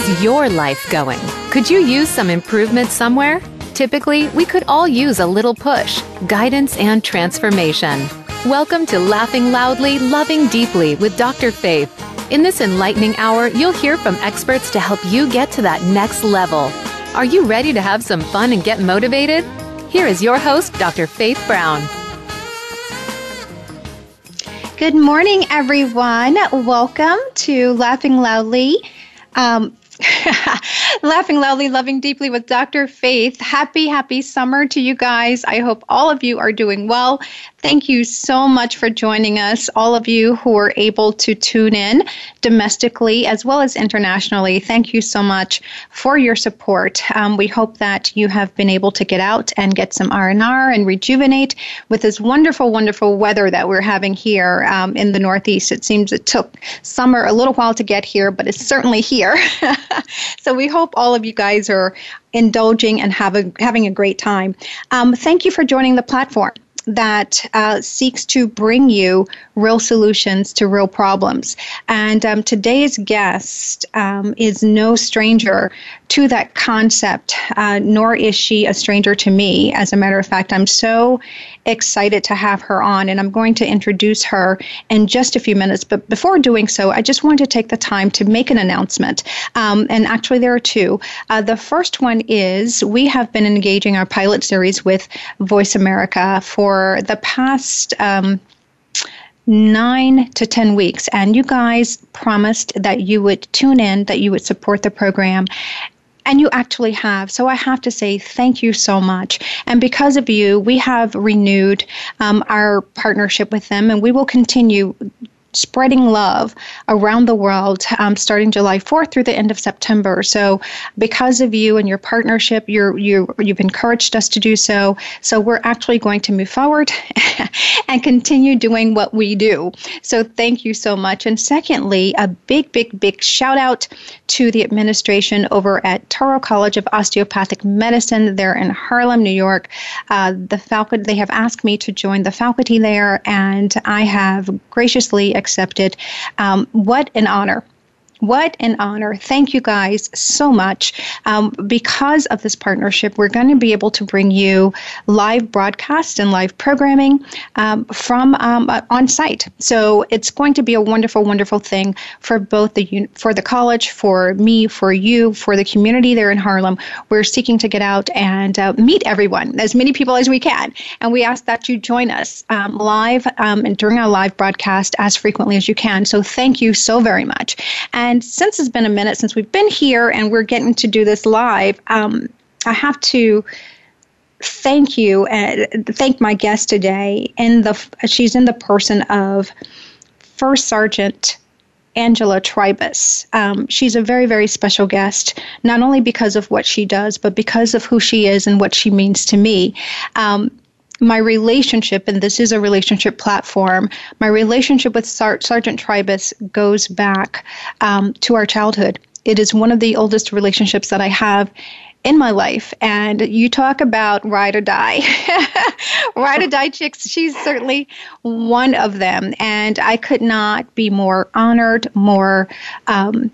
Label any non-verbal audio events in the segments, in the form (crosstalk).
is your life going? Could you use some improvement somewhere? Typically, we could all use a little push, guidance, and transformation. Welcome to Laughing Loudly, Loving Deeply with Dr. Faith. In this enlightening hour, you'll hear from experts to help you get to that next level. Are you ready to have some fun and get motivated? Here is your host, Dr. Faith Brown. Good morning, everyone. Welcome to Laughing Loudly. Um, (laughs) Laughing loudly, loving deeply with Dr. Faith. Happy, happy summer to you guys. I hope all of you are doing well. Thank you so much for joining us, all of you who are able to tune in domestically as well as internationally. Thank you so much for your support. Um, we hope that you have been able to get out and get some R&R and rejuvenate with this wonderful, wonderful weather that we're having here um, in the Northeast. It seems it took summer a little while to get here, but it's certainly here. (laughs) (laughs) so we hope all of you guys are indulging and have a, having a great time. Um, thank you for joining the platform that uh, seeks to bring you real solutions to real problems. And um, today's guest um, is no stranger to that concept, uh, nor is she a stranger to me. As a matter of fact, I'm so excited to have her on, and I'm going to introduce her in just a few minutes. But before doing so, I just wanted to take the time to make an announcement. Um, and actually, there are two. Uh, the first one is we have been engaging our pilot series with Voice America for the past. Um, nine to 10 weeks. And you guys promised that you would tune in, that you would support the program. And you actually have. So I have to say thank you so much. And because of you, we have renewed um, our partnership with them, and we will continue spreading love around the world um, starting July 4th through the end of September. So, because of you and your partnership, you're, you, you've encouraged us to do so. So, we're actually going to move forward (laughs) and continue doing what we do. So, thank you so much. And secondly, a big, big, big shout out to the administration over at Touro College of Osteopathic Medicine there in Harlem, New York. Uh, the faculty, they have asked me to join the faculty there, and I have graciously accepted. Um, what an honor. What an honor. Thank you guys so much. Um, because of this partnership, we're going to be able to bring you live broadcast and live programming um, from um, uh, on site. So it's going to be a wonderful, wonderful thing for both the for the college, for me, for you, for the community there in Harlem. We're seeking to get out and uh, meet everyone, as many people as we can, and we ask that you join us um, live um, and during our live broadcast as frequently as you can. So thank you so very much. And and since it's been a minute since we've been here and we're getting to do this live, um, I have to thank you and thank my guest today. In the she's in the person of First Sergeant Angela Trybus. Um, she's a very, very special guest, not only because of what she does, but because of who she is and what she means to me. Um, my relationship, and this is a relationship platform, my relationship with Sar- Sergeant Trybus goes back um, to our childhood. It is one of the oldest relationships that I have in my life. And you talk about ride or die. (laughs) ride or die chicks, she's certainly one of them. And I could not be more honored, more um,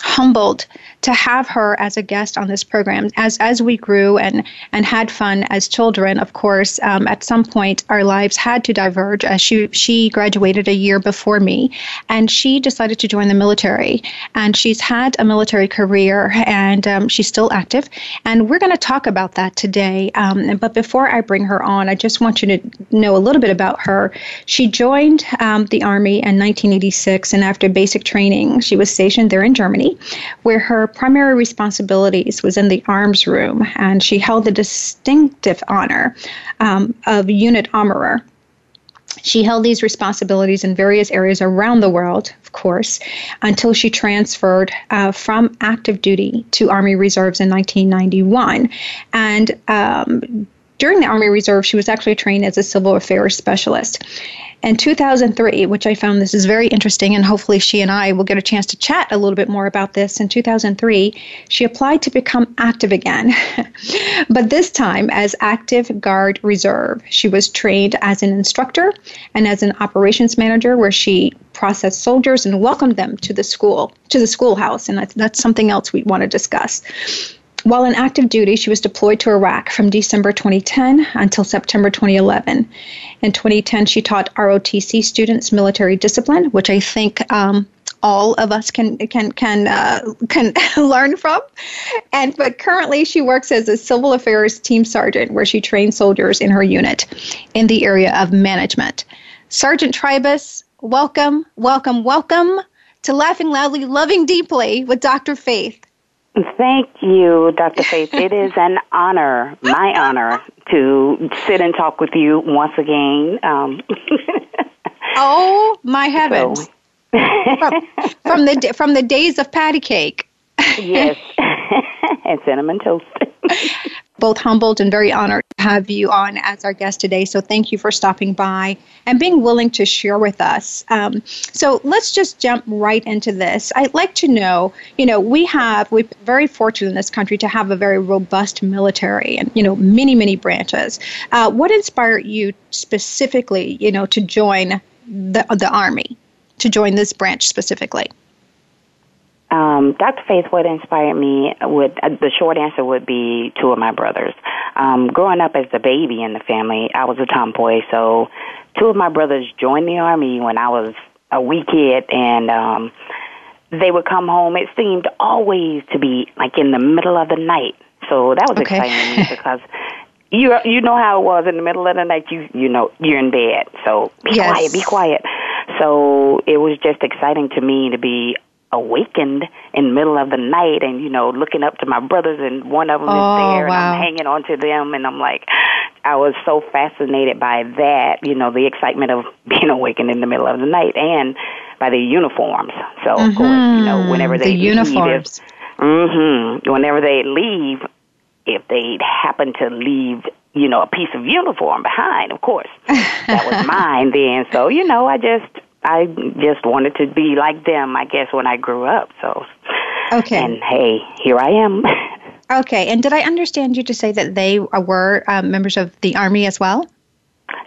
humbled to have her as a guest on this program. As as we grew and and had fun as children, of course, um, at some point our lives had to diverge. As she she graduated a year before me, and she decided to join the military. And she's had a military career, and um, she's still active. And we're going to talk about that today. Um, but before I bring her on, I just want you to know a little bit about her. She joined um, the army in 1986, and after basic training, she was stationed there in Germany, where her primary responsibilities was in the arms room, and she held the distinctive honor um, of unit armorer. She held these responsibilities in various areas around the world, of course, until she transferred uh, from active duty to Army Reserves in 1991. And um, during the Army Reserve, she was actually trained as a civil affairs specialist. In 2003, which I found this is very interesting, and hopefully she and I will get a chance to chat a little bit more about this. In 2003, she applied to become active again, (laughs) but this time as Active Guard Reserve. She was trained as an instructor and as an operations manager, where she processed soldiers and welcomed them to the school, to the schoolhouse. And that's, that's something else we want to discuss. While in active duty, she was deployed to Iraq from December 2010 until September 2011. In 2010, she taught ROTC students military discipline, which I think um, all of us can can can uh, can (laughs) learn from. And but currently, she works as a civil affairs team sergeant, where she trains soldiers in her unit in the area of management. Sergeant Trybus, welcome, welcome, welcome to Laughing Loudly, Loving Deeply with Dr. Faith. Thank you, Dr. Faith. it is an honor, my honor, to sit and talk with you once again. Um, (laughs) oh my heavens! So. from, from, the from the days of patty cake. yes, (laughs) and cinnamon toast. (laughs) Both humbled and very honored to have you on as our guest today. So thank you for stopping by and being willing to share with us. Um, so let's just jump right into this. I'd like to know, you know, we have we're very fortunate in this country to have a very robust military and you know many many branches. Uh, what inspired you specifically, you know, to join the the army? to join this branch specifically? Um, Dr. Faith, what inspired me would uh, the short answer would be two of my brothers. Um, growing up as the baby in the family, I was a tomboy, so two of my brothers joined the army when I was a wee kid, and um, they would come home. It seemed always to be like in the middle of the night, so that was okay. exciting to me (laughs) because you you know how it was in the middle of the night. You you know you're in bed, so be yes. quiet, be quiet. So it was just exciting to me to be awakened in the middle of the night and you know looking up to my brothers and one of them oh, is there wow. and I'm hanging on to them and I'm like I was so fascinated by that you know the excitement of (laughs) being awakened in the middle of the night and by the uniforms so mm-hmm. of course you know mm-hmm. whenever they the uniforms mhm whenever they leave if they happen to leave you know a piece of uniform behind of course that was (laughs) mine then so you know I just I just wanted to be like them, I guess, when I grew up. So, okay. And hey, here I am. (laughs) okay. And did I understand you to say that they were um, members of the army as well?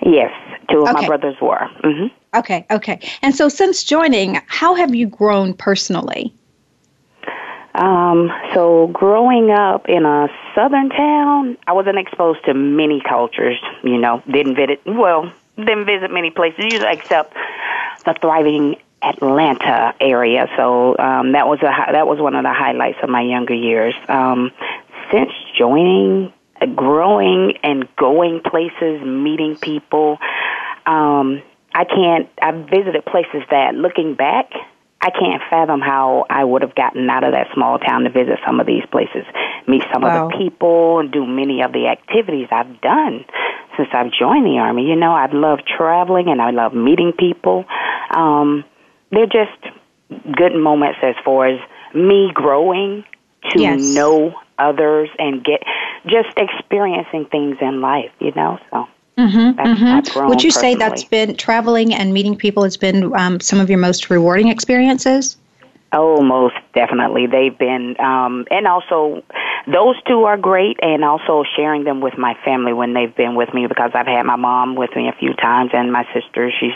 Yes, two of okay. my brothers were. Mm-hmm. Okay. Okay. And so, since joining, how have you grown personally? Um, so growing up in a southern town, I wasn't exposed to many cultures, you know, didn't visit, well, didn't visit many places, except the thriving Atlanta area. So um, that was a that was one of the highlights of my younger years. Um, since joining, uh, growing, and going places, meeting people, um, I can't. I've visited places that, looking back, I can't fathom how I would have gotten out of that small town to visit some of these places, meet some wow. of the people, and do many of the activities I've done since I've joined the Army. You know, I love traveling and I love meeting people. Um, they're just good moments as far as me growing to yes. know others and get just experiencing things in life, you know, so. Mm-hmm, mm-hmm. Would you personally. say that's been traveling and meeting people has been um, some of your most rewarding experiences? Oh, most definitely. They've been, um, and also those two are great, and also sharing them with my family when they've been with me because I've had my mom with me a few times, and my sister she's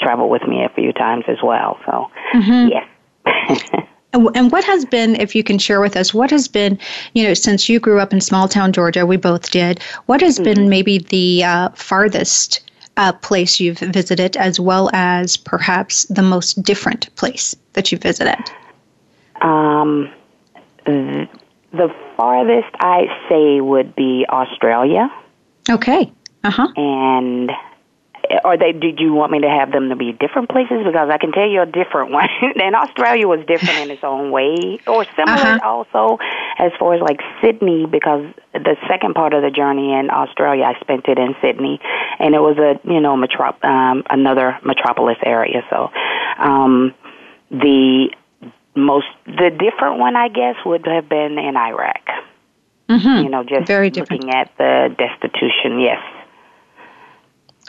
traveled with me a few times as well. So, mm-hmm. yes. (laughs) And what has been, if you can share with us, what has been, you know, since you grew up in small town Georgia, we both did, what has mm-hmm. been maybe the uh, farthest uh, place you've visited, as well as perhaps the most different place that you've visited? Um, the farthest I say would be Australia. Okay. Uh huh. And or they did you want me to have them to be different places because I can tell you a different (laughs) one. and Australia was different in its own way, or similar uh-huh. also as far as like Sydney because the second part of the journey in Australia I spent it in Sydney, and it was a you know metrop um, another metropolis area. So um, the most the different one I guess would have been in Iraq. Mm-hmm. You know, just Very looking at the destitution. Yes.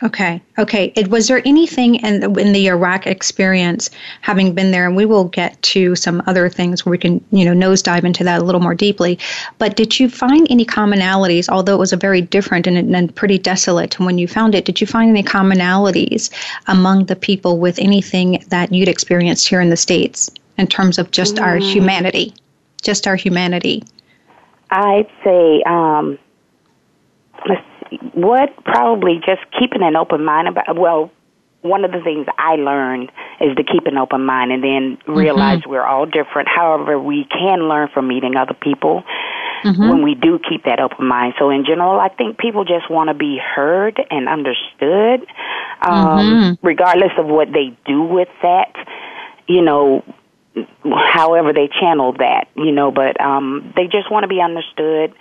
Okay. Okay. It, was there anything in the, in the Iraq experience, having been there, and we will get to some other things where we can, you know, nosedive into that a little more deeply. But did you find any commonalities, although it was a very different and, and pretty desolate when you found it? Did you find any commonalities among the people with anything that you'd experienced here in the states in terms of just mm. our humanity, just our humanity? I'd say. Um, what probably just keeping an open mind about well one of the things I learned is to keep an open mind and then realize mm-hmm. we're all different. However, we can learn from meeting other people mm-hmm. when we do keep that open mind. So, in general, I think people just want to be heard and understood, um, mm-hmm. regardless of what they do with that. You know, however they channel that, you know, but um they just want to be understood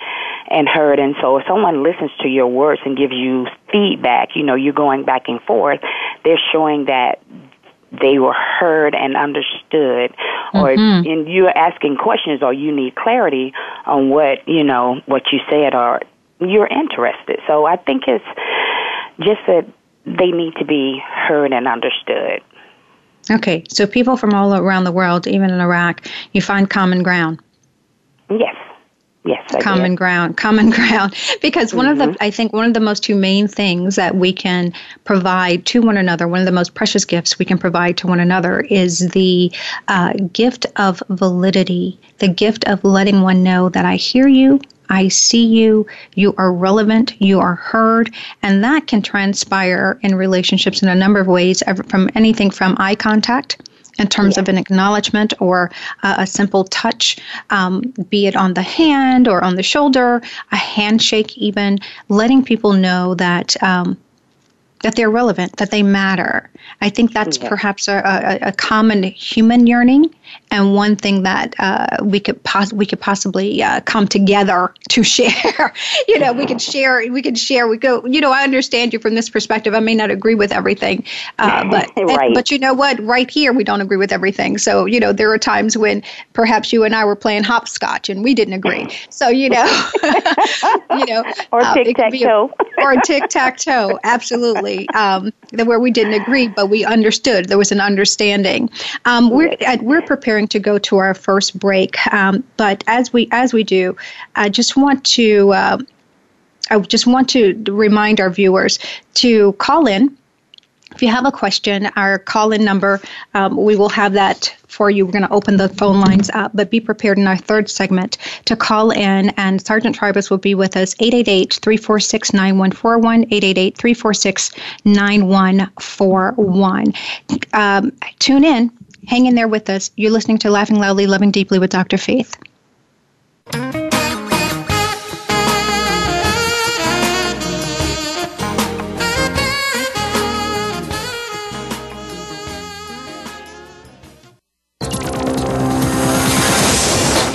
and heard and so if someone listens to your words and gives you feedback, you know, you're going back and forth, they're showing that they were heard and understood or mm-hmm. and you're asking questions or you need clarity on what, you know, what you said or you're interested. So I think it's just that they need to be heard and understood. Okay, so people from all around the world, even in Iraq, you find common ground. Yes. Yes, I common did. ground, common (laughs) ground. Because one mm-hmm. of the, mm-hmm. I think, one of the most humane things that we can provide to one another, one of the most precious gifts we can provide to one another, is the uh, gift of validity, the gift of letting one know that I hear you, I see you, you are relevant, you are heard, and that can transpire in relationships in a number of ways, from anything from eye contact in terms yeah. of an acknowledgement or uh, a simple touch, um, be it on the hand or on the shoulder, a handshake, even letting people know that um, that they're relevant, that they matter. I think that's yeah. perhaps a, a, a, common human yearning, and one thing that uh, we could pos- we could possibly uh, come together to (laughs) share. you know, we could share. We could share. We go. You know, I understand you from this perspective. I may not agree with everything, uh, but (laughs) right. and, but you know what? Right here, we don't agree with everything. So you know, there are times when perhaps you and I were playing hopscotch and we didn't agree. So you know, (laughs) you know, or uh, tic tac toe, or tic tac toe. Absolutely, um, where we didn't agree, but we understood. There was an understanding. Um, we're we're preparing to go to our first break, um, but as we as we do, I just want to uh, I just want to remind our viewers to call in. If you have a question, our call in number, um, we will have that for you. We're going to open the phone lines up, but be prepared in our third segment to call in, and Sergeant Trybus will be with us 888 346 9141, 888 346 9141. Um, tune in Hang in there with us. You're listening to Laughing Loudly, Loving Deeply with Dr. Faith.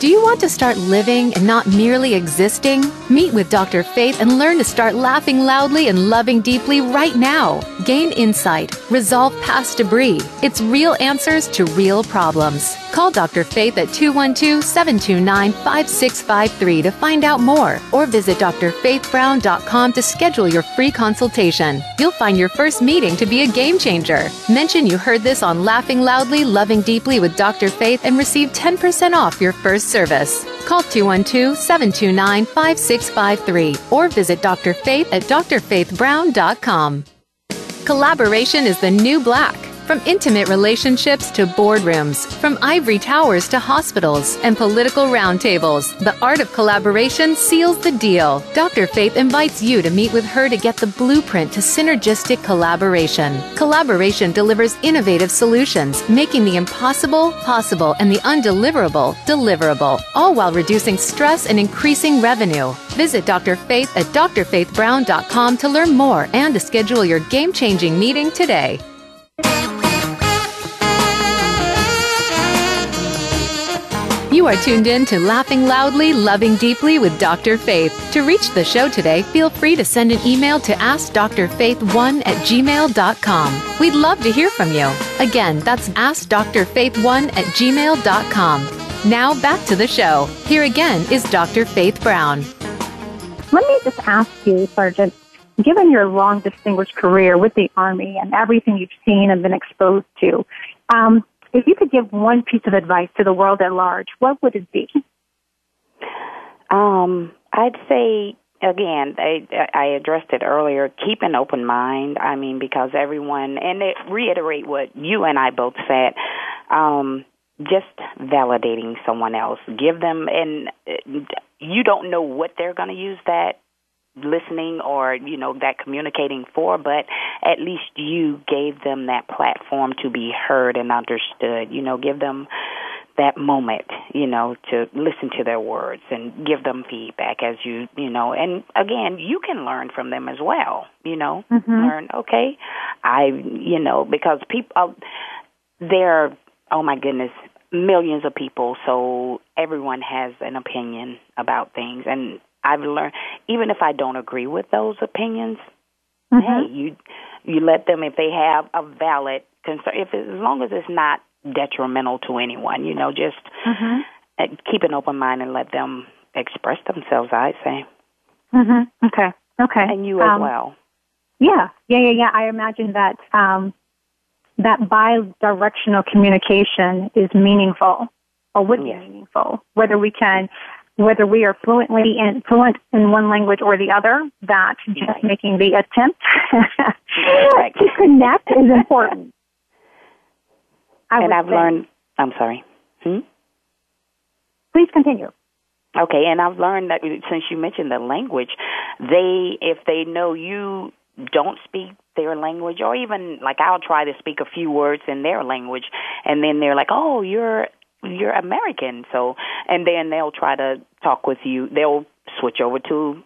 Do you want to start living and not merely existing? Meet with Dr. Faith and learn to start laughing loudly and loving deeply right now. Gain insight, resolve past debris. It's real answers to real problems. Call Dr. Faith at 212 729 5653 to find out more or visit drfaithbrown.com to schedule your free consultation. You'll find your first meeting to be a game changer. Mention you heard this on Laughing Loudly, Loving Deeply with Dr. Faith and receive 10% off your first service. Call 212 729 5653 or visit Dr. Faith at drfaithbrown.com. Collaboration is the new black. From intimate relationships to boardrooms, from ivory towers to hospitals and political roundtables, the art of collaboration seals the deal. Dr. Faith invites you to meet with her to get the blueprint to synergistic collaboration. Collaboration delivers innovative solutions, making the impossible possible and the undeliverable deliverable, all while reducing stress and increasing revenue. Visit Dr. Faith at drfaithbrown.com to learn more and to schedule your game changing meeting today. You are tuned in to Laughing Loudly, Loving Deeply with Dr. Faith. To reach the show today, feel free to send an email to AskDrFaith1 at gmail.com. We'd love to hear from you. Again, that's AskDrFaith1 at gmail.com. Now back to the show. Here again is Dr. Faith Brown. Let me just ask you, Sergeant, given your long distinguished career with the Army and everything you've seen and been exposed to, um, if you could give one piece of advice to the world at large, what would it be? Um, I'd say again, I, I addressed it earlier. Keep an open mind. I mean, because everyone, and it, reiterate what you and I both said. Um, just validating someone else. Give them, and uh, you don't know what they're going to use that listening or you know that communicating for but at least you gave them that platform to be heard and understood. You know give them that moment you know to listen to their words and give them feedback as you you know. And again you can learn from them as well you know. Mm-hmm. learn okay? I you know because people uh, there oh my goodness millions of people so everyone has an opinion about things. And I've learned even if I don't agree with those opinions, mm-hmm. hey, you you let them if they have a valid concern. If as long as it's not detrimental to anyone, you know, just mm-hmm. keep an open mind and let them express themselves. I'd say. Mm-hmm. Okay. Okay. And you as um, well. Yeah. Yeah. Yeah. Yeah. I imagine that um, that bi-directional communication is meaningful or would be meaningful. Whether we can whether we are fluently in, fluent in one language or the other, that just right. making the attempt (laughs) to connect is important. I and I've say. learned, I'm sorry. Hmm? Please continue. Okay, and I've learned that since you mentioned the language, they, if they know you don't speak their language, or even like I'll try to speak a few words in their language, and then they're like, "Oh, you're you're American. So, and then they'll try to talk with you. They'll switch over to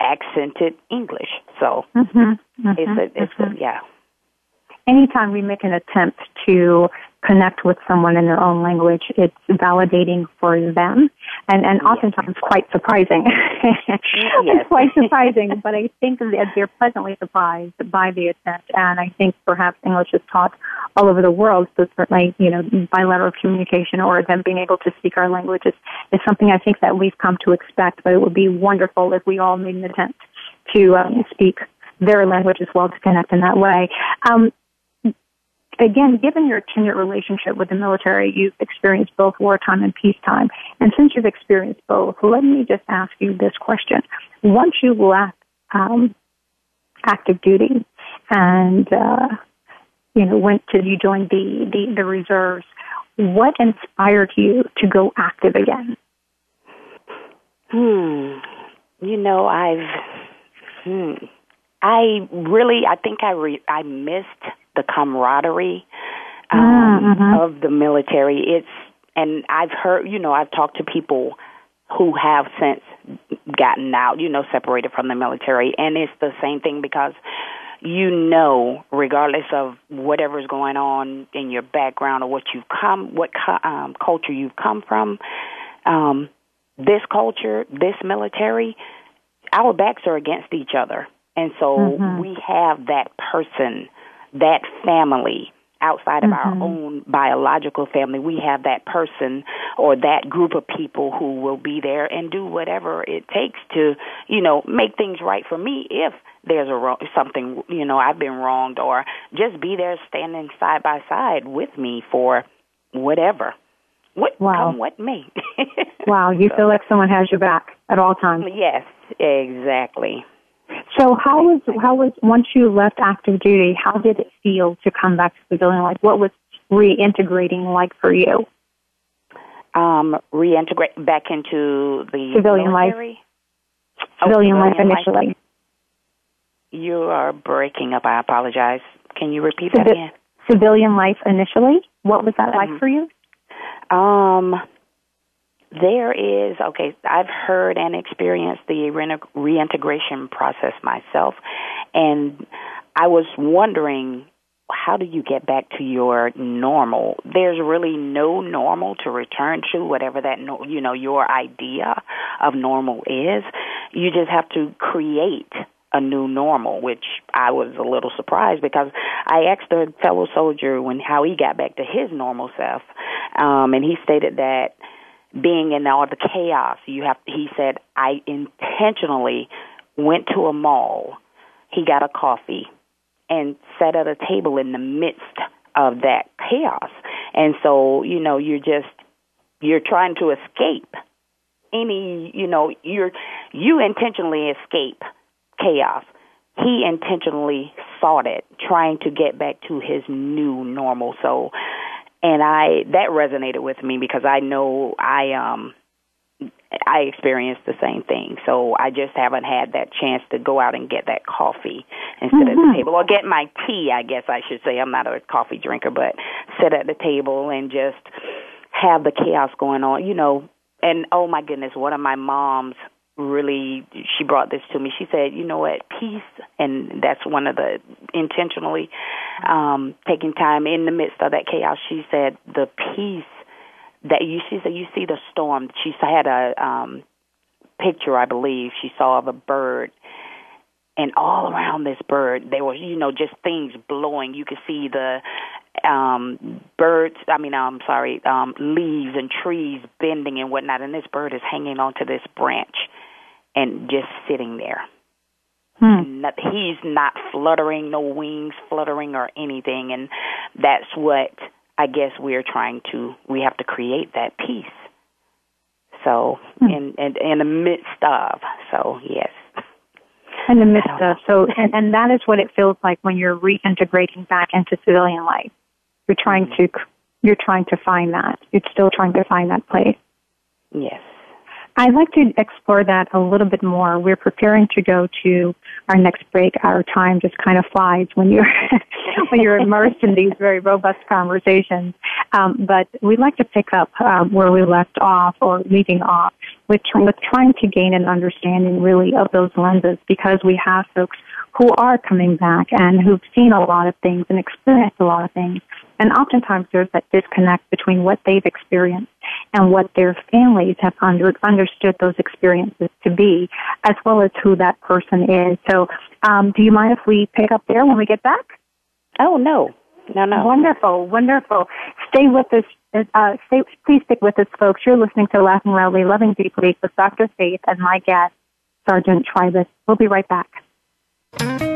accented English. So, mm-hmm, mm-hmm, it's a, it's mm-hmm. a, yeah. Anytime we make an attempt to connect with someone in their own language, it's validating for them and, and oftentimes quite surprising. (laughs) it's quite surprising, but I think that they're pleasantly surprised by the attempt. And I think perhaps English is taught all over the world, so certainly, you know, bilateral communication or them being able to speak our languages is something I think that we've come to expect, but it would be wonderful if we all made an attempt to um, speak their language as well to connect in that way. Um, again, given your tenured relationship with the military, you've experienced both wartime and peacetime. And since you've experienced both, let me just ask you this question. Once you left um, active duty and, uh, you know, went to, you joined the, the, the reserves, what inspired you to go active again? Hmm. You know, I've, hmm. I really, I think I re, I missed the camaraderie um, mm-hmm. of the military. It's and I've heard, you know, I've talked to people who have since gotten out, you know, separated from the military, and it's the same thing because you know, regardless of whatever's going on in your background or what you've come, what um, culture you've come from, um, this culture, this military, our backs are against each other. And so mm-hmm. we have that person that family outside of mm-hmm. our own biological family. We have that person or that group of people who will be there and do whatever it takes to, you know, make things right for me if there's a wrong, something, you know, I've been wronged or just be there standing side by side with me for whatever. What wow. come what may. (laughs) wow, you so, feel like someone has your back at all times. Yes, exactly. So how was how was once you left active duty? How did it feel to come back to civilian life? What was reintegrating like for you? Um, reintegrate back into the civilian military? life. Oh, civilian, life initially. Life. You are breaking up. I apologize. Can you repeat that again? Civilian life initially. What was that um, like for you? Um, there is, okay, I've heard and experienced the reintegration process myself, and I was wondering how do you get back to your normal? There's really no normal to return to, whatever that you know your idea of normal is. You just have to create a new normal, which I was a little surprised because I asked a fellow soldier when how he got back to his normal self, um, and he stated that being in all the chaos, you have. He said I intentionally went to a mall. He got a coffee and sat at a table in the midst of that chaos. And so, you know, you're just you're trying to escape any, you know, you're you intentionally escape chaos. He intentionally sought it, trying to get back to his new normal. So, and I that resonated with me because I know I um I experienced the same thing. So I just haven't had that chance to go out and get that coffee instead sit mm-hmm. at the table or get my tea, I guess I should say. I'm not a coffee drinker, but sit at the table and just have the chaos going on, you know. And oh my goodness, one of my moms really she brought this to me. She said, "You know what? Peace." And that's one of the intentionally um taking time in the midst of that chaos. She said, "The peace that you said you see the storm. She had a um picture, I believe, she saw of a bird and all around this bird there was you know just things blowing you could see the um birds i mean i'm sorry um leaves and trees bending and whatnot and this bird is hanging onto this branch and just sitting there hmm. not, he's not fluttering no wings fluttering or anything and that's what I guess we're trying to we have to create that peace. So hmm. in, in in the midst of so yes. In the midst of so and, and that is what it feels like when you're reintegrating back into civilian life. You're trying mm-hmm. to you're trying to find that. You're still trying to find that place. Yes. I'd like to explore that a little bit more. We're preparing to go to our next break. Our time just kind of flies when you're (laughs) when you're immersed in these very robust conversations. Um, but we'd like to pick up um, where we left off or leaving off with, with trying to gain an understanding really of those lenses because we have folks who are coming back and who've seen a lot of things and experienced a lot of things. And oftentimes there's that disconnect between what they've experienced and what their families have under, understood those experiences to be, as well as who that person is. So, um, do you mind if we pick up there when we get back? Oh no, no, no. Wonderful, wonderful. Stay with us. Uh, stay, please stick with us, folks. You're listening to Laughing Loudly, Loving Deeply with Dr. Faith and my guest, Sergeant Trybus. We'll be right back.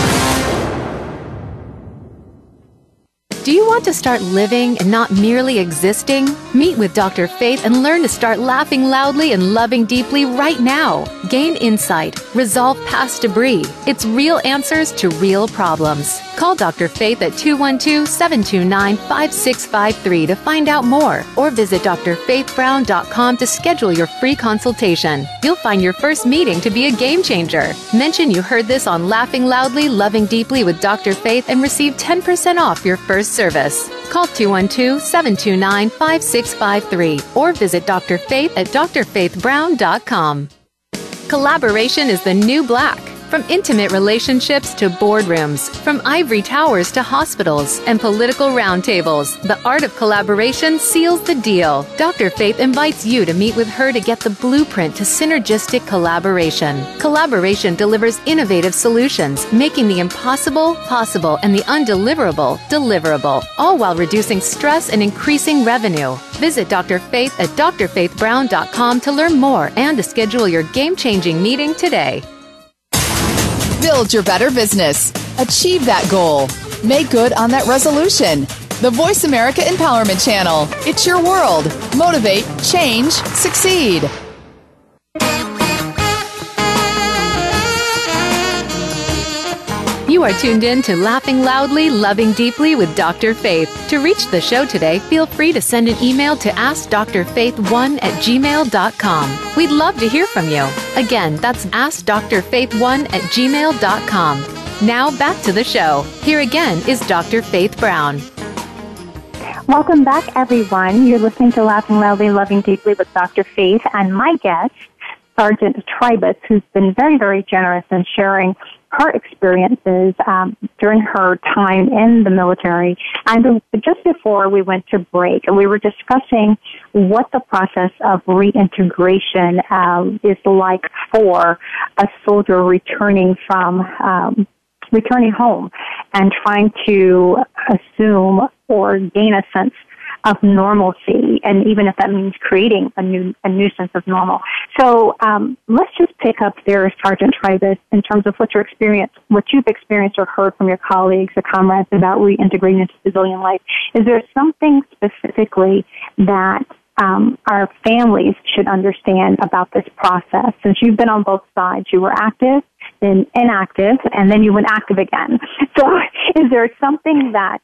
Do you want to start living and not merely existing? Meet with Dr. Faith and learn to start laughing loudly and loving deeply right now. Gain insight, resolve past debris. It's real answers to real problems. Call Dr. Faith at 212 729 5653 to find out more or visit drfaithbrown.com to schedule your free consultation. You'll find your first meeting to be a game changer. Mention you heard this on Laughing Loudly, Loving Deeply with Dr. Faith and receive 10% off your first service. Call 212 729 5653 or visit Dr. Faith at drfaithbrown.com. Collaboration is the new black. From intimate relationships to boardrooms, from ivory towers to hospitals and political roundtables, the art of collaboration seals the deal. Dr. Faith invites you to meet with her to get the blueprint to synergistic collaboration. Collaboration delivers innovative solutions, making the impossible possible and the undeliverable deliverable, all while reducing stress and increasing revenue. Visit Dr. Faith at drfaithbrown.com to learn more and to schedule your game changing meeting today. Build your better business. Achieve that goal. Make good on that resolution. The Voice America Empowerment Channel. It's your world. Motivate, change, succeed. You are tuned in to Laughing Loudly, Loving Deeply with Dr. Faith. To reach the show today, feel free to send an email to AskDrFaith1 at gmail.com. We'd love to hear from you. Again, that's AskDrFaith1 at gmail.com. Now back to the show. Here again is Dr. Faith Brown. Welcome back, everyone. You're listening to Laughing Loudly, Loving Deeply with Dr. Faith and my guest, Sergeant Trybus, who's been very, very generous in sharing her experiences um, during her time in the military. And just before we went to break, we were discussing what the process of reintegration um, is like for a soldier returning from um, returning home and trying to assume or gain a sense of normalcy, and even if that means creating a new a new sense of normal. So um, let's just pick up there, Sergeant Trybus, in terms of what your experience, what you've experienced or heard from your colleagues or comrades about reintegrating into civilian life. Is there something specifically that um, our families should understand about this process? Since you've been on both sides, you were active, then inactive, and then you went active again. (laughs) So, is there something that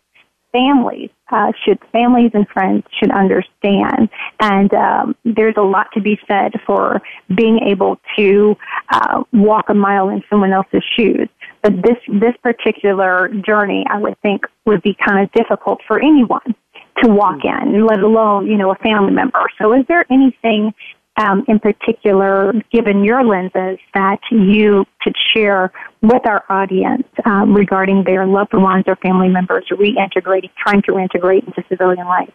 families uh, should families and friends should understand. And um, there's a lot to be said for being able to uh, walk a mile in someone else's shoes. But this this particular journey, I would think, would be kind of difficult for anyone to walk in, let alone you know a family member. So, is there anything um, in particular, given your lenses, that you could share with our audience um, regarding their loved ones or family members reintegrating, trying to reintegrate into civilian life?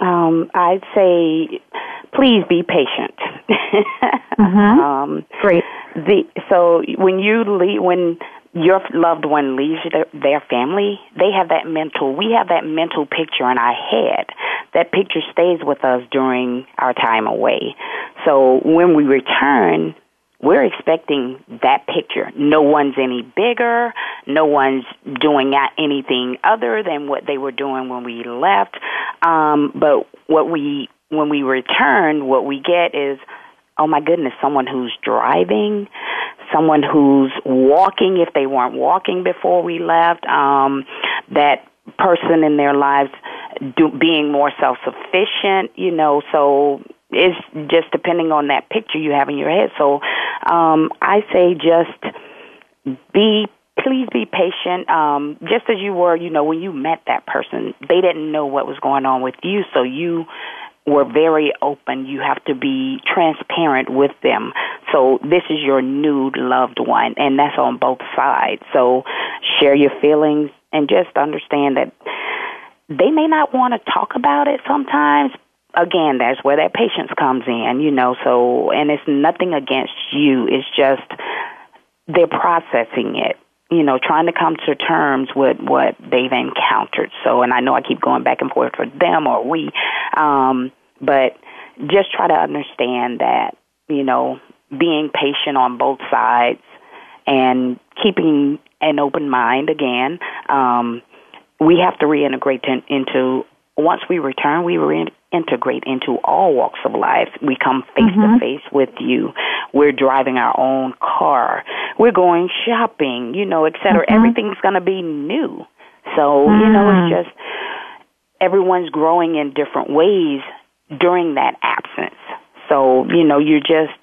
Um, I'd say, please be patient. uh-huh. (laughs) um, Great. The so when you leave, when your loved one leaves their, their family, they have that mental, we have that mental picture in our head. That picture stays with us during our time away. So when we return, we're expecting that picture. No one's any bigger. No one's doing anything other than what they were doing when we left. Um, but what we, when we return, what we get is, oh my goodness, someone who's driving, someone who's walking if they weren't walking before we left, um, that person in their lives do, being more self-sufficient, you know, so it's just depending on that picture you have in your head. So um, I say just be please be patient. Um, just as you were, you know, when you met that person, they didn't know what was going on with you, so you were very open. You have to be transparent with them. So this is your new loved one, and that's on both sides. So share your feelings and just understand that they may not want to talk about it sometimes. Again, that's where that patience comes in, you know. So, and it's nothing against you. It's just they're processing it you know, trying to come to terms with what they've encountered. So, and I know I keep going back and forth for them or we, um, but just try to understand that, you know, being patient on both sides and keeping an open mind again. Um, we have to reintegrate in, into, once we return, we reintegrate into all walks of life. We come face to mm-hmm. face with you. We're driving our own car. We're going shopping, you know, et cetera. Mm-hmm. Everything's going to be new. So, mm. you know, it's mm. just everyone's growing in different ways during that absence. So, you know, you're just,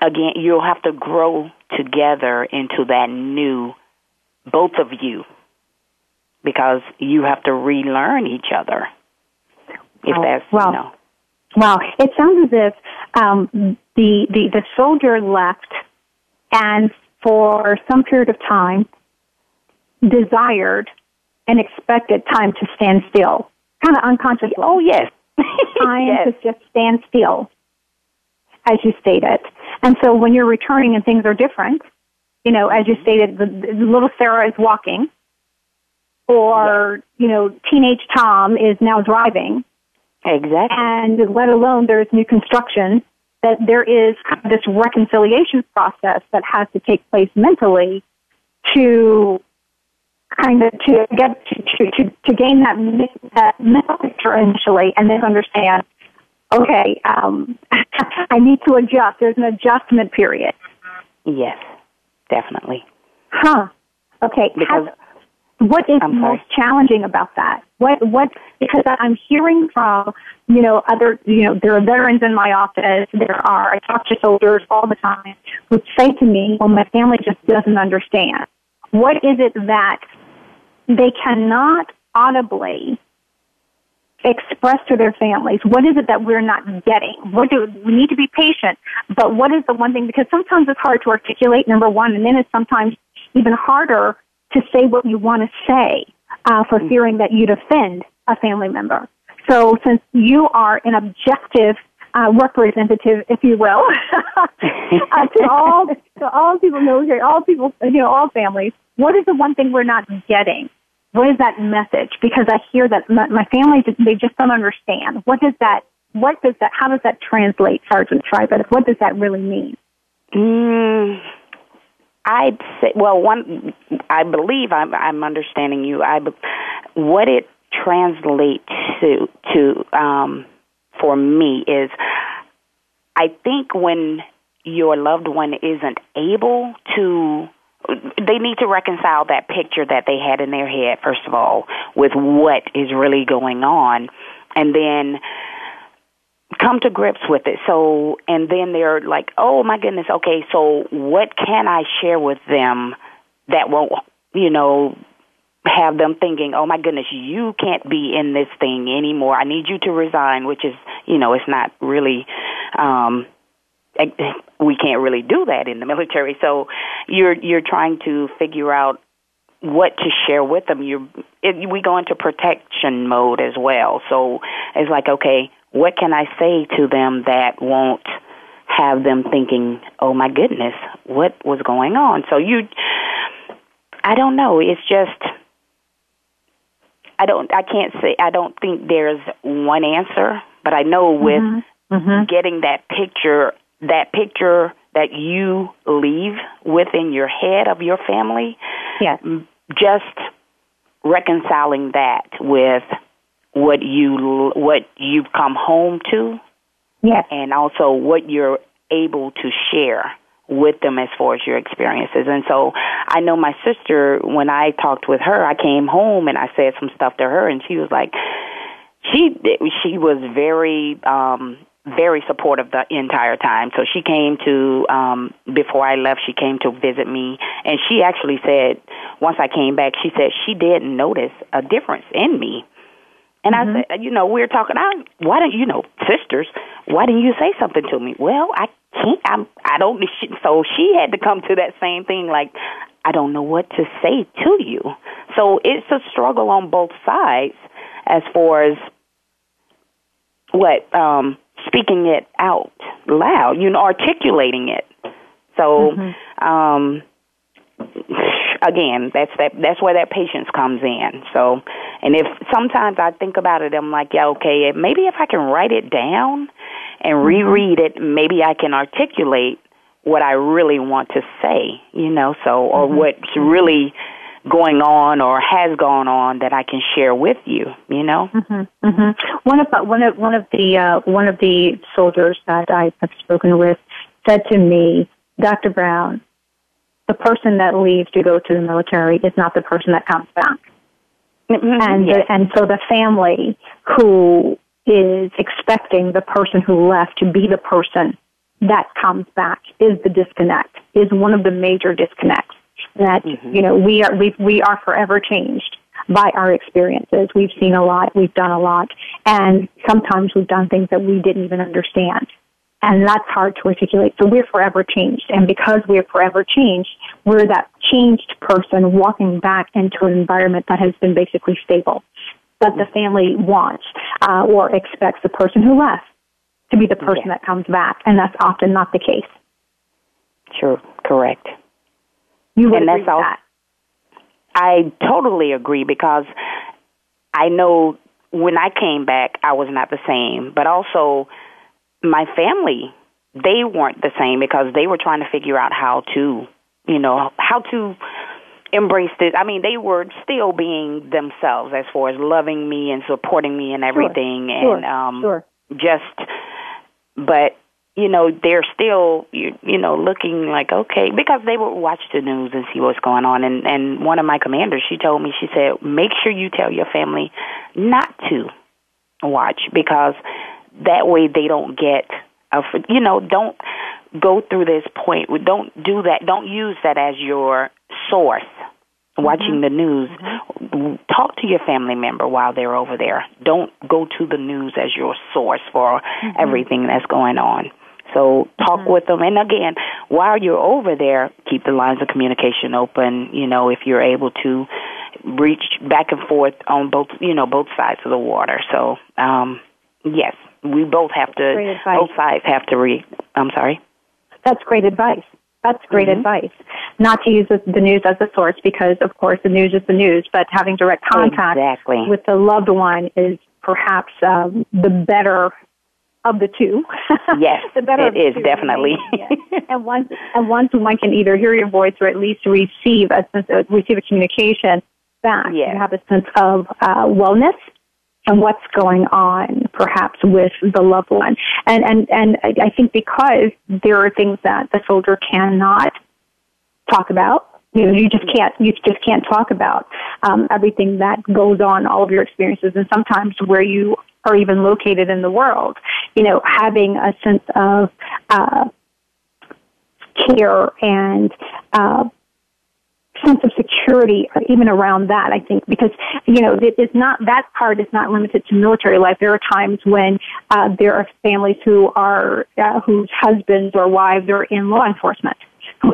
again, you'll have to grow together into that new, both of you, because you have to relearn each other. If that's, well, you know. Wow. It sounds as if um, the, the, the soldier left and for some period of time desired and expected time to stand still, kind of unconsciously. Oh, yes (laughs) time yes. to just stand still, as you stated. And so when you're returning and things are different, you know, as you mm-hmm. stated, the, the little Sarah is walking, or, yes. you know, teenage Tom is now driving. Exactly. And let alone there's new construction, that there is this reconciliation process that has to take place mentally to kind of to get to, to, to, gain that, that mental picture initially and then understand, okay, um, (laughs) I need to adjust. There's an adjustment period. Yes, definitely. Huh. Okay. Because Has, what is most challenging about that? What what because I'm hearing from you know other you know there are veterans in my office. There are I talk to soldiers all the time who say to me, "Well, my family just doesn't understand." What is it that they cannot audibly express to their families? What is it that we're not getting? What do we need to be patient? But what is the one thing? Because sometimes it's hard to articulate. Number one, and then it's sometimes even harder to say what you want to say uh, for mm. fearing that you'd offend a family member. So since you are an objective uh, representative, if you will, (laughs) uh, to all to all people military, all people, you know, all families. What is the one thing we're not getting? What is that message? Because I hear that my, my family, they just don't understand. What does that? What does that? How does that translate, Sergeant Trybus? What does that really mean? Mm, I'd say, well, one, I believe I'm, I'm understanding you. I, what it translates to, to, um, for me is, I think when your loved one isn't able to they need to reconcile that picture that they had in their head first of all with what is really going on and then come to grips with it. So, and then they're like, oh my goodness, okay, so what can I share with them that won't, you know, have them thinking, oh my goodness, you can't be in this thing anymore. I need you to resign, which is, you know, it's not really, um, we can't really do that in the (laughs) military. So you're, you're trying to figure out what to share with them. You, we go into protection mode as well. So it's like, okay, what can I say to them that won't have them thinking, "Oh my goodness, what was going on?" So you I don't know, it's just I don't I can't say I don't think there's one answer, but I know with mm-hmm. Mm-hmm. getting that picture that picture that you leave within your head of your family, yes. just reconciling that with what you what you've come home to, yes, and also what you're able to share with them as far as your experiences. And so I know my sister when I talked with her, I came home and I said some stuff to her and she was like she she was very um very supportive the entire time. So she came to um before I left, she came to visit me and she actually said once I came back, she said she didn't notice a difference in me and mm-hmm. I said, you know, we are talking. I, why don't you know, sisters? Why didn't you say something to me? Well, I can't. I'm. I don't. So she had to come to that same thing. Like, I don't know what to say to you. So it's a struggle on both sides as far as what um speaking it out loud. You know, articulating it. So. Mm-hmm. um again, that's that that's where that patience comes in. So, and if sometimes I think about it, I'm like, yeah, okay, maybe if I can write it down and mm-hmm. reread it, maybe I can articulate what I really want to say, you know, so or mm-hmm. what's really going on or has gone on that I can share with you, you know. Mm-hmm. Mm-hmm. One of one of one of the uh, one of the soldiers that I have spoken with said to me, Dr. Brown, the person that leaves to go to the military is not the person that comes back. Mm-hmm. And yes. the, and so the family who is expecting the person who left to be the person that comes back is the disconnect. Is one of the major disconnects that mm-hmm. you know we are we we are forever changed by our experiences. We've seen a lot, we've done a lot, and sometimes we've done things that we didn't even understand. And that's hard to articulate. So we're forever changed. And because we're forever changed, we're that changed person walking back into an environment that has been basically stable, that the family wants uh, or expects the person who left to be the person yeah. that comes back. And that's often not the case. Sure, correct. You would and agree that's all, that. I totally agree because I know when I came back, I was not the same, but also my family, they weren't the same because they were trying to figure out how to, you know, how to embrace this. I mean, they were still being themselves as far as loving me and supporting me and everything, sure. and um, sure. just. But you know they're still you, you know looking like okay because they would watch the news and see what's going on and and one of my commanders she told me she said make sure you tell your family not to watch because that way they don't get a you know don't go through this point don't do that don't use that as your source watching mm-hmm. the news mm-hmm. talk to your family member while they're over there don't go to the news as your source for mm-hmm. everything that's going on so talk mm-hmm. with them. And again, while you're over there, keep the lines of communication open. You know, if you're able to reach back and forth on both, you know, both sides of the water. So, um, yes, we both have to, both sides have to re, I'm sorry? That's great advice. That's great mm-hmm. advice. Not to use the news as a source because, of course, the news is the news, but having direct contact exactly. with the loved one is perhaps um, the better of the two. Yes, (laughs) the better it is two, definitely. (laughs) and once and once one can either hear your voice or at least receive a sense of, receive a communication back, yes. you have a sense of uh, wellness and what's going on perhaps with the loved one. And and and I think because there are things that the soldier cannot talk about you know, you just can't, you just can't talk about um, everything that goes on, all of your experiences, and sometimes where you are even located in the world. You know, having a sense of uh, care and uh, sense of security even around that i think because you know it is not that part is not limited to military life there are times when uh, there are families who are uh, whose husbands or wives are in law enforcement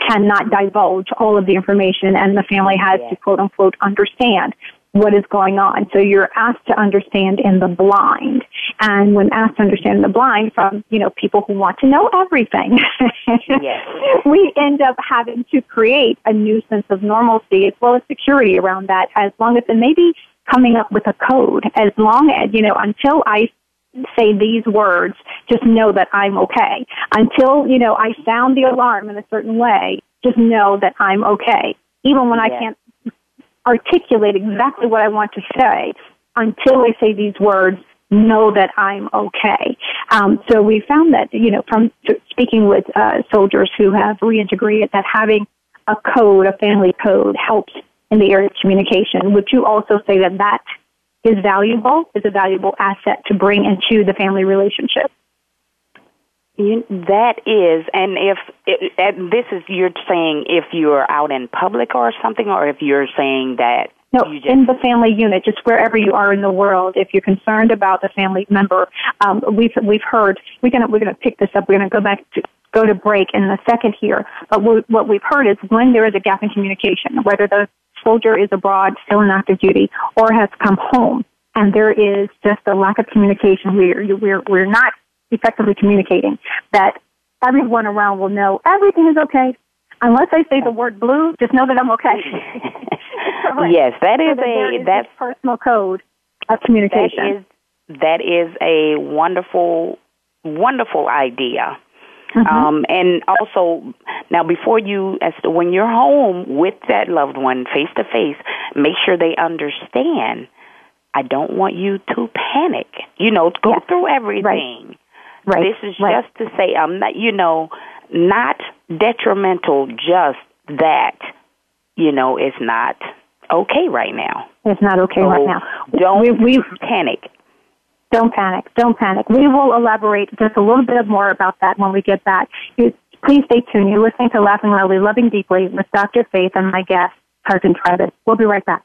cannot divulge all of the information and the family has to quote unquote understand what is going on. So you're asked to understand in the blind. And when asked to understand in the blind from, you know, people who want to know everything, yes. (laughs) we end up having to create a new sense of normalcy as well as security around that as long as, and maybe coming up with a code as long as, you know, until I say these words, just know that I'm okay. Until, you know, I sound the alarm in a certain way, just know that I'm okay. Even when I can't articulate exactly what I want to say, until I say these words, know that I'm okay. Um, so we found that, you know, from speaking with uh, soldiers who have reintegrated, that having a code, a family code, helps in the area of communication. Would you also say that that is valuable, is a valuable asset to bring into the family relationship. You, that is, and if and this is you're saying if you're out in public or something, or if you're saying that no, just, in the family unit, just wherever you are in the world. If you're concerned about the family member, um, we've we've heard we're gonna we're gonna pick this up. We're gonna go back to go to break in a second here. But what we've heard is when there is a gap in communication, whether the soldier is abroad, still in active duty, or has come home, and there is just a lack of communication. We're, we're, we're not effectively communicating. That everyone around will know everything is okay. Unless I say the word blue, just know that I'm okay. (laughs) (laughs) yes, that is so that a that's personal code of communication. That is, that is a wonderful, wonderful idea. Mm-hmm. Um, and also, now before you, as to when you're home with that loved one face to face, make sure they understand. I don't want you to panic. You know, go yes. through everything. Right. right. This is right. just to say I'm not. You know, not detrimental. Just that. You know, it's not okay right now. It's not okay so right now. Don't we, we panic. Don't panic. Don't panic. We will elaborate just a little bit more about that when we get back. Please stay tuned. You're listening to Laughing Loudly, Loving Deeply with Dr. Faith and my guest, Carson Travis. We'll be right back.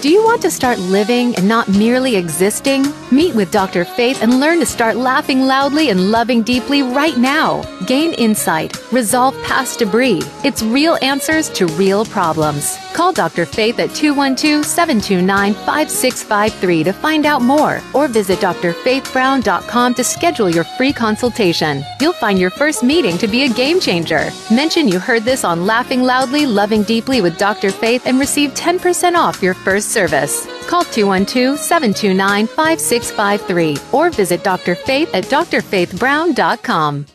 Do you want to start living and not merely existing? Meet with Dr. Faith and learn to start laughing loudly and loving deeply right now. Gain insight, resolve past debris. It's real answers to real problems. Call Dr. Faith at 212 729 5653 to find out more or visit drfaithbrown.com to schedule your free consultation. You'll find your first meeting to be a game changer. Mention you heard this on Laughing Loudly, Loving Deeply with Dr. Faith and receive 10% off your first service. Call 212 729 5653 or visit Dr. Faith at drfaithbrown.com.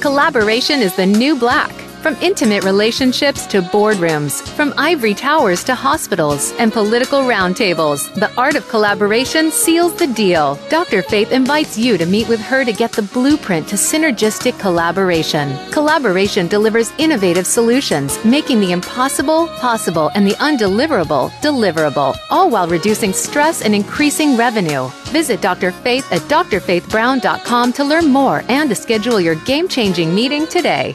Collaboration is the new black. From intimate relationships to boardrooms, from ivory towers to hospitals and political roundtables, the art of collaboration seals the deal. Dr. Faith invites you to meet with her to get the blueprint to synergistic collaboration. Collaboration delivers innovative solutions, making the impossible possible and the undeliverable deliverable, all while reducing stress and increasing revenue. Visit Dr. Faith at drfaithbrown.com to learn more and to schedule your game changing meeting today.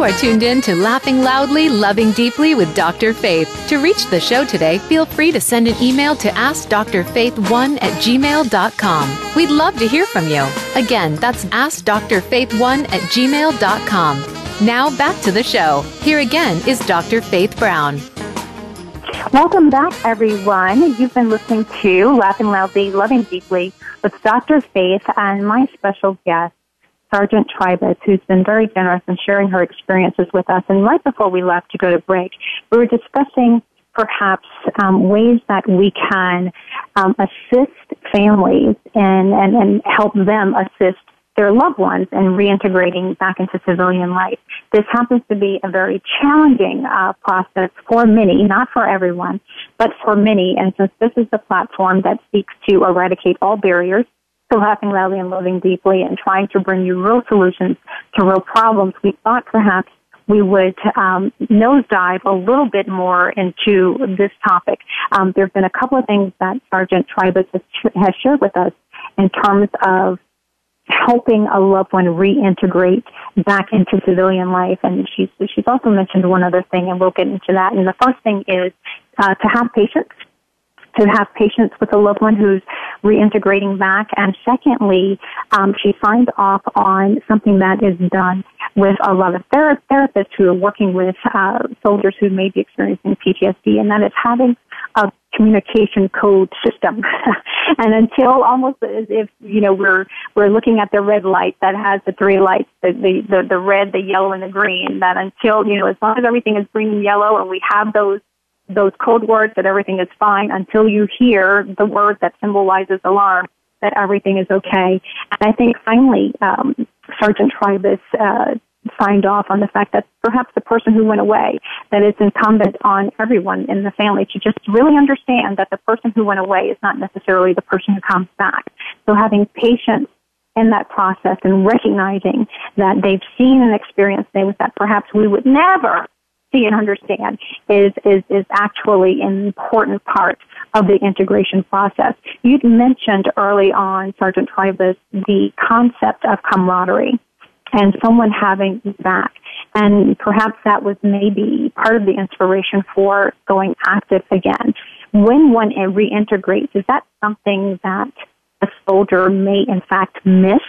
You are tuned in to Laughing Loudly, Loving Deeply with Dr. Faith. To reach the show today, feel free to send an email to AskDrFaith1 at gmail.com. We'd love to hear from you. Again, that's AskDrFaith1 at gmail.com. Now back to the show. Here again is Dr. Faith Brown. Welcome back, everyone. You've been listening to Laughing Loudly, Loving Deeply with Dr. Faith and my special guest, Sergeant Trybus, who's been very generous in sharing her experiences with us. And right before we left to go to break, we were discussing perhaps um, ways that we can um, assist families and, and, and help them assist their loved ones in reintegrating back into civilian life. This happens to be a very challenging uh, process for many, not for everyone, but for many. And since this is the platform that seeks to eradicate all barriers laughing loudly and loving deeply and trying to bring you real solutions to real problems, we thought perhaps we would um, nosedive a little bit more into this topic. Um, there have been a couple of things that Sergeant Trybus has, has shared with us in terms of helping a loved one reintegrate back into civilian life. And she's she's also mentioned one other thing, and we'll get into that. And the first thing is uh, to have patience to have patience with a loved one who's reintegrating back. And secondly, um, she signed off on something that is done with a lot of ther- therapists who are working with uh, soldiers who may be experiencing PTSD, and that is having a communication code system. (laughs) and until almost as if you know we're we're looking at the red light that has the three lights, the the the, the red, the yellow, and the green. That until you know as long as everything is green and yellow, and we have those those code words that everything is fine until you hear the word that symbolizes alarm that everything is okay. And I think finally, um, Sergeant Trybus uh, signed off on the fact that perhaps the person who went away, that it's incumbent on everyone in the family to just really understand that the person who went away is not necessarily the person who comes back. So having patience in that process and recognizing that they've seen and experienced things that perhaps we would never see and understand is, is, is actually an important part of the integration process. You'd mentioned early on, Sergeant Trybus, the concept of camaraderie and someone having back. And perhaps that was maybe part of the inspiration for going active again. When one reintegrates, is that something that a soldier may in fact miss?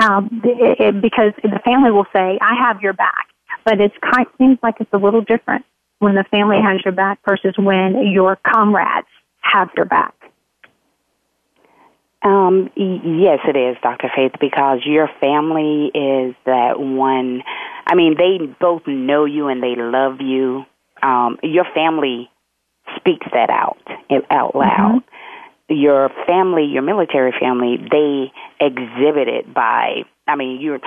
Um, it, it, because the family will say, I have your back but it kind seems like it's a little different when the family has your back versus when your comrades have your back. Um, yes, it is, Dr. Faith, because your family is that one. I mean, they both know you and they love you. Um, your family speaks that out out loud. Mm-hmm. Your family, your military family, they exhibit it by. I mean, you're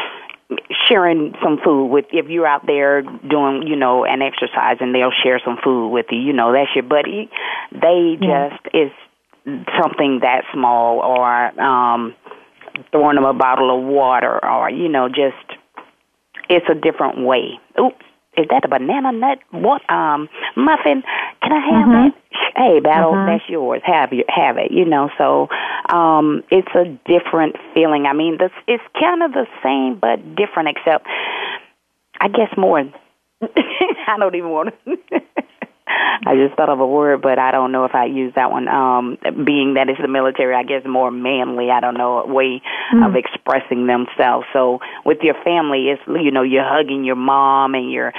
sharing some food with if you're out there doing you know an exercise and they'll share some food with you you know that's your buddy. They yeah. just is something that small or um throwing them a bottle of water or you know just it's a different way. Oops is that a banana nut what um muffin? Can I have mm-hmm. that? Hey, battle, mm-hmm. that's yours. Have you have it, you know. So um it's a different feeling. I mean, this it's kind of the same but different except I guess more (laughs) I don't even want to (laughs) (laughs) I just thought of a word, but I don't know if I use that one. Um, being that it's the military, I guess more manly. I don't know a way mm. of expressing themselves. So with your family, it's you know you're hugging your mom, and you're.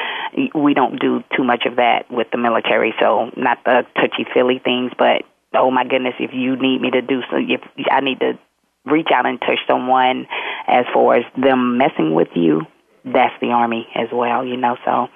We don't do too much of that with the military. So not the touchy feely things, but oh my goodness, if you need me to do so, if I need to reach out and touch someone, as far as them messing with you, that's the army as well. You know, so.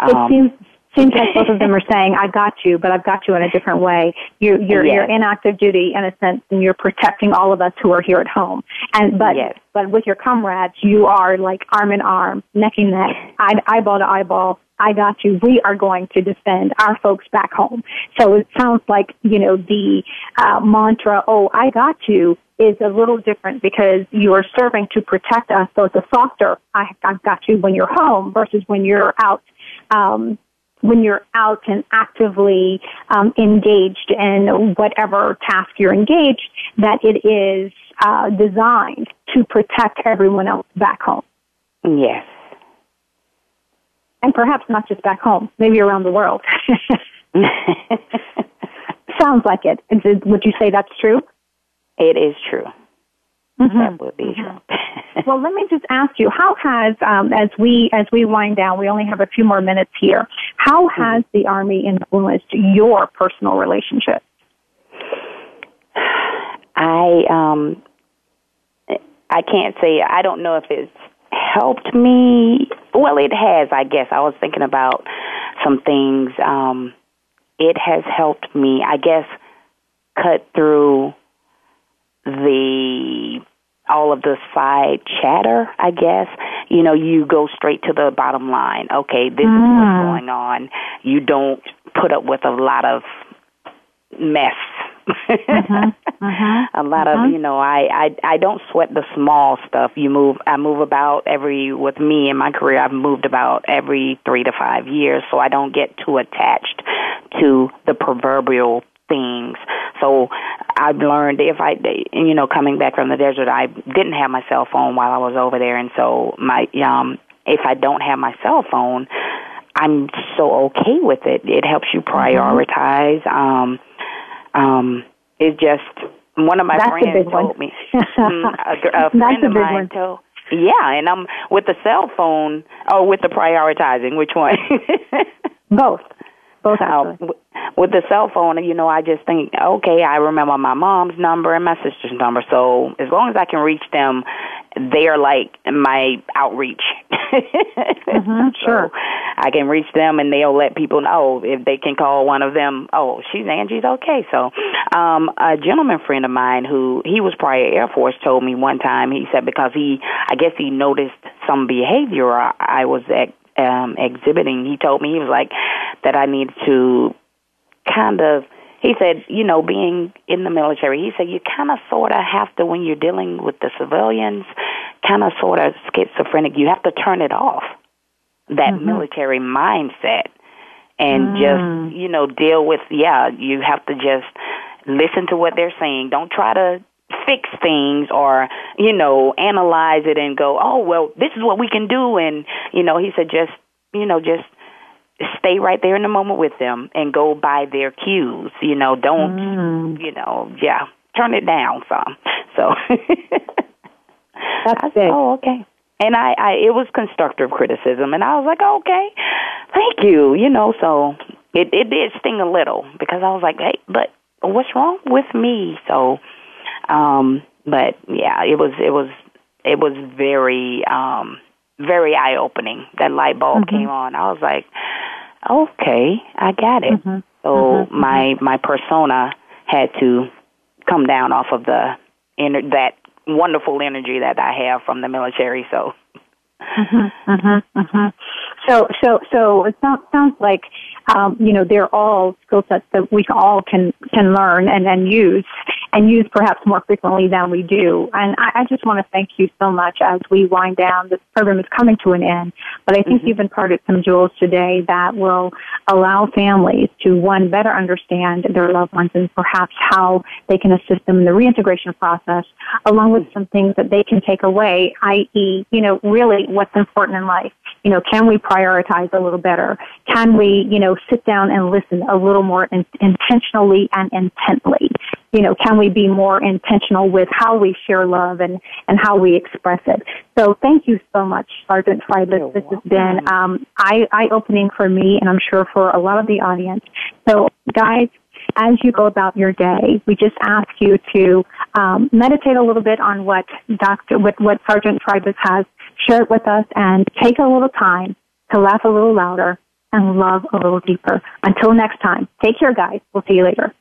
Um, it seems seems like both of them are saying, "I got you," but I've got you in a different way. You're you're, yes. you're in active duty in a sense, and you're protecting all of us who are here at home. And but yes. but with your comrades, you are like arm in arm, neck and neck, eye, eyeball to eyeball. I got you. We are going to defend our folks back home. So it sounds like you know the uh, mantra, "Oh, I got you." is a little different because you are serving to protect us. So it's a softer, I, I've got you when you're home versus when you're out um, when you're out and actively um, engaged in whatever task you're engaged, that it is uh, designed to protect everyone else back home. Yes. And perhaps not just back home, maybe around the world. (laughs) (laughs) Sounds like it. Would you say that's true? It is true. Mm-hmm. That would be true. (laughs) well, let me just ask you: How has, um, as we as we wind down, we only have a few more minutes here. How mm-hmm. has mm-hmm. the Army influenced your personal relationship? I um, I can't say. I don't know if it's helped me. Well, it has. I guess I was thinking about some things. Um, it has helped me. I guess cut through the all of the side chatter, I guess. You know, you go straight to the bottom line. Okay, this mm. is what's mm. going on. You don't put up with a lot of mess. mm-hmm. Mm-hmm. (laughs) a lot mm-hmm. of you know I, I i don't sweat the small stuff you move i move about every with me in my career i've moved about every three to five years so i don't get too attached to the proverbial things. So I've learned if I, you know, coming back from the desert, I didn't have my cell phone while I was over there, and so my, um, if I don't have my cell phone, I'm so okay with it. It helps you mm-hmm. prioritize. Um, um, it just one of my That's friends told one. me. Mm, a, a (laughs) friend of mine told. Yeah, and I'm with the cell phone or with the prioritizing. Which one? (laughs) Both. Both. Uh, with the cell phone, you know, I just think, okay, I remember my mom's number and my sister's number. So as long as I can reach them, they're like my outreach. (laughs) mm-hmm, sure. So I can reach them and they'll let people know if they can call one of them, oh, she's Angie's okay. So um a gentleman friend of mine who he was prior Air Force told me one time, he said because he I guess he noticed some behavior I, I was at um exhibiting, he told me he was like that I needed to kind of he said, you know, being in the military, he said you kind of sort of have to when you're dealing with the civilians, kind of sort of schizophrenic, you have to turn it off. That mm-hmm. military mindset and mm. just, you know, deal with yeah, you have to just listen to what they're saying. Don't try to fix things or you know analyze it and go oh well this is what we can do and you know he said just you know just stay right there in the moment with them and go by their cues. You know, don't mm. you know, yeah, turn it down some. So that's (laughs) I, big. Oh, okay. And I, I, it was constructive criticism, and I was like, okay, thank you. You know, so it, it did sting a little because I was like, hey, but what's wrong with me? So, um, but yeah, it was, it was, it was very, um, very eye opening. That light bulb mm-hmm. came on. I was like, okay, I got it. Mm-hmm. So mm-hmm. my my persona had to come down off of the inner that wonderful energy that I have from the military. So. Mm-hmm, mm-hmm, mm-hmm. So, so, so it sounds sounds like um, you know they're all skill sets that we all can can learn and then use. and use perhaps more frequently than we do. And I, I just want to thank you so much as we wind down. This program is coming to an end, but I think mm-hmm. you've imparted some jewels today that will allow families to, one, better understand their loved ones and perhaps how they can assist them in the reintegration process, along with some things that they can take away, i.e., you know, really what's important in life. You know, can we prioritize a little better? Can we, you know, sit down and listen a little more in- intentionally and intently? You know, can we be more intentional with how we share love and, and how we express it? So thank you so much, Sergeant Freidlich. This has been um, eye, eye-opening for me and I'm sure for a lot of the audience. So guys, as you go about your day, we just ask you to um, meditate a little bit on what Dr. what, what Sergeant Trybus has shared with us, and take a little time to laugh a little louder and love a little deeper. Until next time, take care, guys. We'll see you later.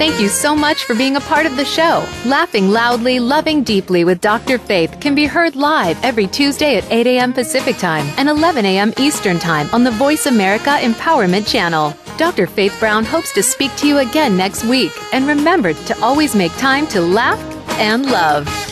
Thank you so much for being a part of the show. Laughing Loudly, Loving Deeply with Dr. Faith can be heard live every Tuesday at 8 a.m. Pacific Time and 11 a.m. Eastern Time on the Voice America Empowerment Channel. Dr. Faith Brown hopes to speak to you again next week. And remember to always make time to laugh and love.